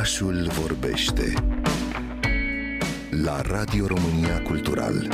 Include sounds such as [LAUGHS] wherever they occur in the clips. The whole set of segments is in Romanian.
Orașul vorbește la Radio România Cultural.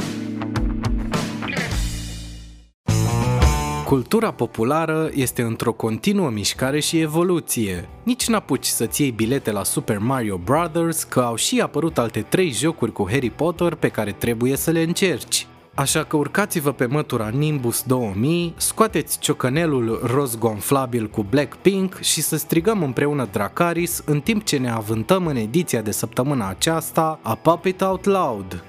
Cultura populară este într-o continuă mișcare și evoluție. Nici n-apuci să-ți iei bilete la Super Mario Brothers că au și apărut alte trei jocuri cu Harry Potter pe care trebuie să le încerci. Așa că urcați-vă pe mătura Nimbus 2000, scoateți ciocănelul roz gonflabil cu Blackpink și să strigăm împreună Dracaris în timp ce ne avântăm în ediția de săptămâna aceasta a Pop It Out Loud.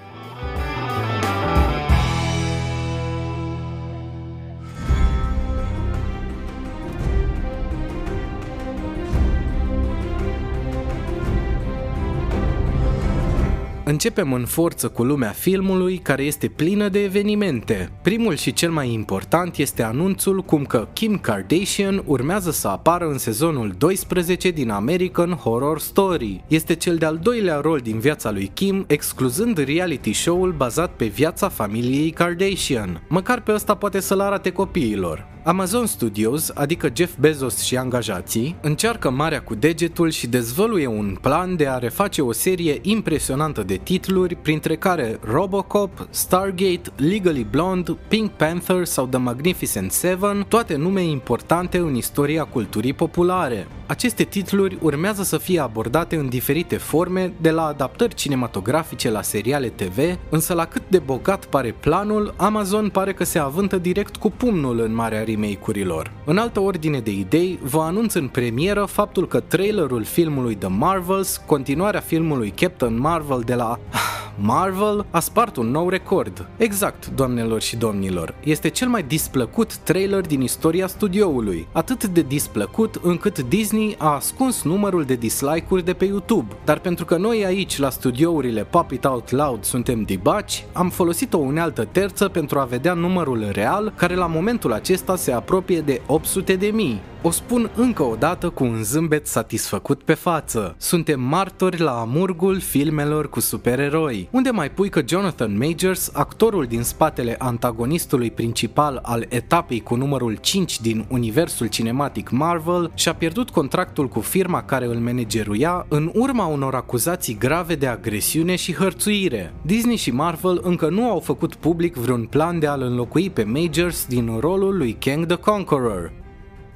Începem în forță cu lumea filmului, care este plină de evenimente. Primul și cel mai important este anunțul cum că Kim Kardashian urmează să apară în sezonul 12 din American Horror Story. Este cel de-al doilea rol din viața lui Kim, excluzând reality show-ul bazat pe viața familiei Kardashian. Măcar pe ăsta poate să-l arate copiilor. Amazon Studios, adică Jeff Bezos și angajații, încearcă marea cu degetul și dezvăluie un plan de a reface o serie impresionantă de titluri, printre care Robocop, Stargate, Legally Blonde, Pink Panther sau The Magnificent Seven, toate nume importante în istoria culturii populare. Aceste titluri urmează să fie abordate în diferite forme, de la adaptări cinematografice la seriale TV, însă la cât de bogat pare planul, Amazon pare că se avântă direct cu pumnul în marea remake-urilor. În altă ordine de idei, vă anunț în premieră faptul că trailerul filmului The Marvels, continuarea filmului Captain Marvel de la [LAUGHS] Marvel, a spart un nou record. Exact, doamnelor și domnilor, este cel mai displăcut trailer din istoria studioului. Atât de displăcut încât Disney a ascuns numărul de dislike-uri de pe YouTube. Dar pentru că noi aici, la studiourile Pop It Out Loud, suntem dibaci, am folosit o unealtă terță pentru a vedea numărul real, care la momentul acesta se apropie de 800 de mii. O spun încă o dată cu un zâmbet satisfăcut pe față. Suntem martori la amurgul filmelor cu supereroi, unde mai pui că Jonathan Majors, actorul din spatele antagonistului principal al etapei cu numărul 5 din universul cinematic Marvel, și-a pierdut contractul cu firma care îl manageruia în urma unor acuzații grave de agresiune și hărțuire. Disney și Marvel încă nu au făcut public vreun plan de a-l înlocui pe Majors din rolul lui Kang the Conqueror.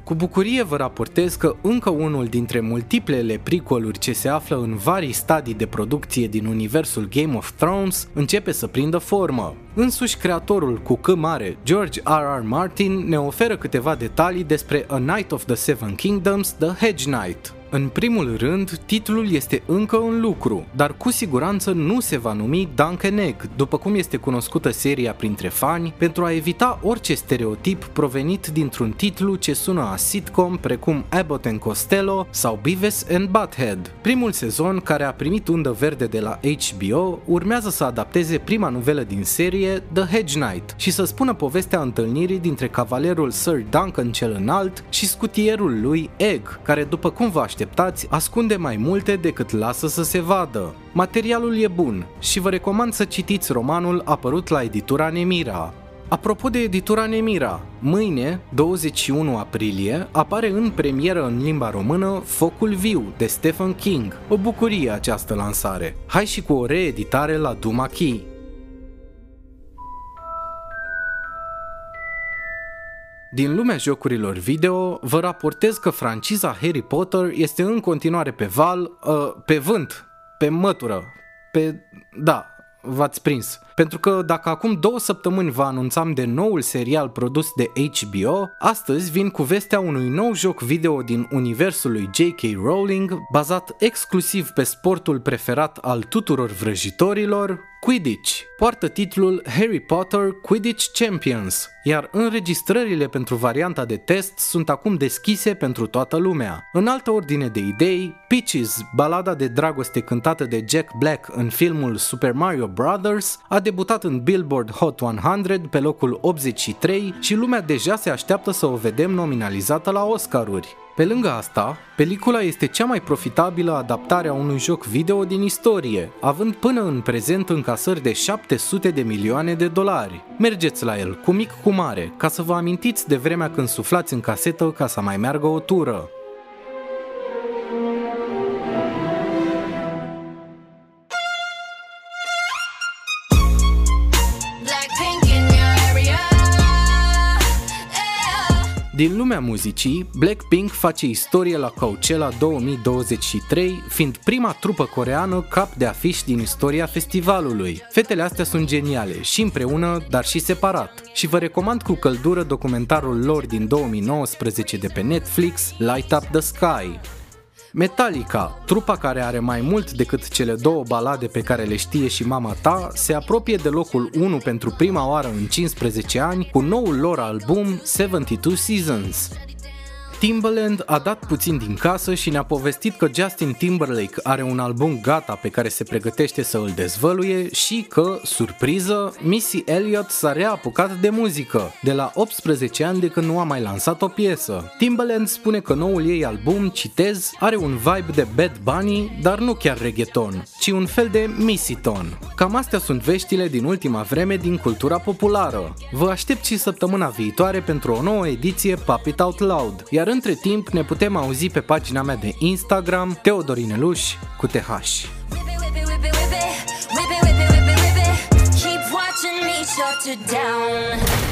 Cu bucurie vă raportez că încă unul dintre multiplele pricoluri ce se află în vari stadii de producție din universul Game of Thrones începe să prindă formă. Însuși creatorul cu C mare, George R. R. Martin, ne oferă câteva detalii despre A Night of the Seven Kingdoms, The Hedge Knight, în primul rând, titlul este încă în lucru, dar cu siguranță nu se va numi Duncan Egg, după cum este cunoscută seria printre fani, pentru a evita orice stereotip provenit dintr-un titlu ce sună a sitcom precum Abbott and Costello sau Beavis and Butthead. Primul sezon, care a primit undă verde de la HBO, urmează să adapteze prima novelă din serie, The Hedge Knight, și să spună povestea întâlnirii dintre cavalerul Sir Duncan cel înalt și scutierul lui Egg, care după cum vă așteptați, ascunde mai multe decât lasă să se vadă. Materialul e bun și vă recomand să citiți romanul apărut la editura Nemira. Apropo de editura Nemira, mâine, 21 aprilie, apare în premieră în limba română Focul Viu de Stephen King. O bucurie această lansare. Hai și cu o reeditare la Duma Key. Din lumea jocurilor video, vă raportez că franciza Harry Potter este în continuare pe val, uh, pe vânt, pe mătură, pe... da, v-ați prins. Pentru că dacă acum două săptămâni vă anunțam de noul serial produs de HBO, astăzi vin cu vestea unui nou joc video din universul lui J.K. Rowling, bazat exclusiv pe sportul preferat al tuturor vrăjitorilor, Quidditch. Poartă titlul Harry Potter Quidditch Champions, iar înregistrările pentru varianta de test sunt acum deschise pentru toată lumea. În altă ordine de idei, Peaches, balada de dragoste cântată de Jack Black în filmul Super Mario Brothers, a debutat în Billboard Hot 100 pe locul 83 și lumea deja se așteaptă să o vedem nominalizată la Oscaruri. Pe lângă asta, pelicula este cea mai profitabilă adaptare a unui joc video din istorie, având până în prezent încasări de 700 de milioane de dolari. Mergeți la el, cu mic cu mare, ca să vă amintiți de vremea când suflați în casetă ca să mai meargă o tură. Din lumea muzicii, Blackpink face istorie la Coachella 2023, fiind prima trupă coreană cap de afiș din istoria festivalului. Fetele astea sunt geniale, și împreună, dar și separat. Și vă recomand cu căldură documentarul lor din 2019 de pe Netflix, Light Up the Sky. Metallica, trupa care are mai mult decât cele două balade pe care le știe și mama ta, se apropie de locul 1 pentru prima oară în 15 ani cu noul lor album 72 Seasons. Timbaland a dat puțin din casă și ne-a povestit că Justin Timberlake are un album gata pe care se pregătește să îl dezvăluie și că, surpriză, Missy Elliott s-a reapucat de muzică, de la 18 ani de când nu a mai lansat o piesă. Timbaland spune că noul ei album, citez, are un vibe de Bad Bunny, dar nu chiar reggaeton, ci un fel de Missy-ton. Cam astea sunt veștile din ultima vreme din cultura populară. Vă aștept și săptămâna viitoare pentru o nouă ediție Pop It Out Loud, iar între timp ne putem auzi pe pagina mea de Instagram Teodorineluș cu TH. Keep watching me shut it down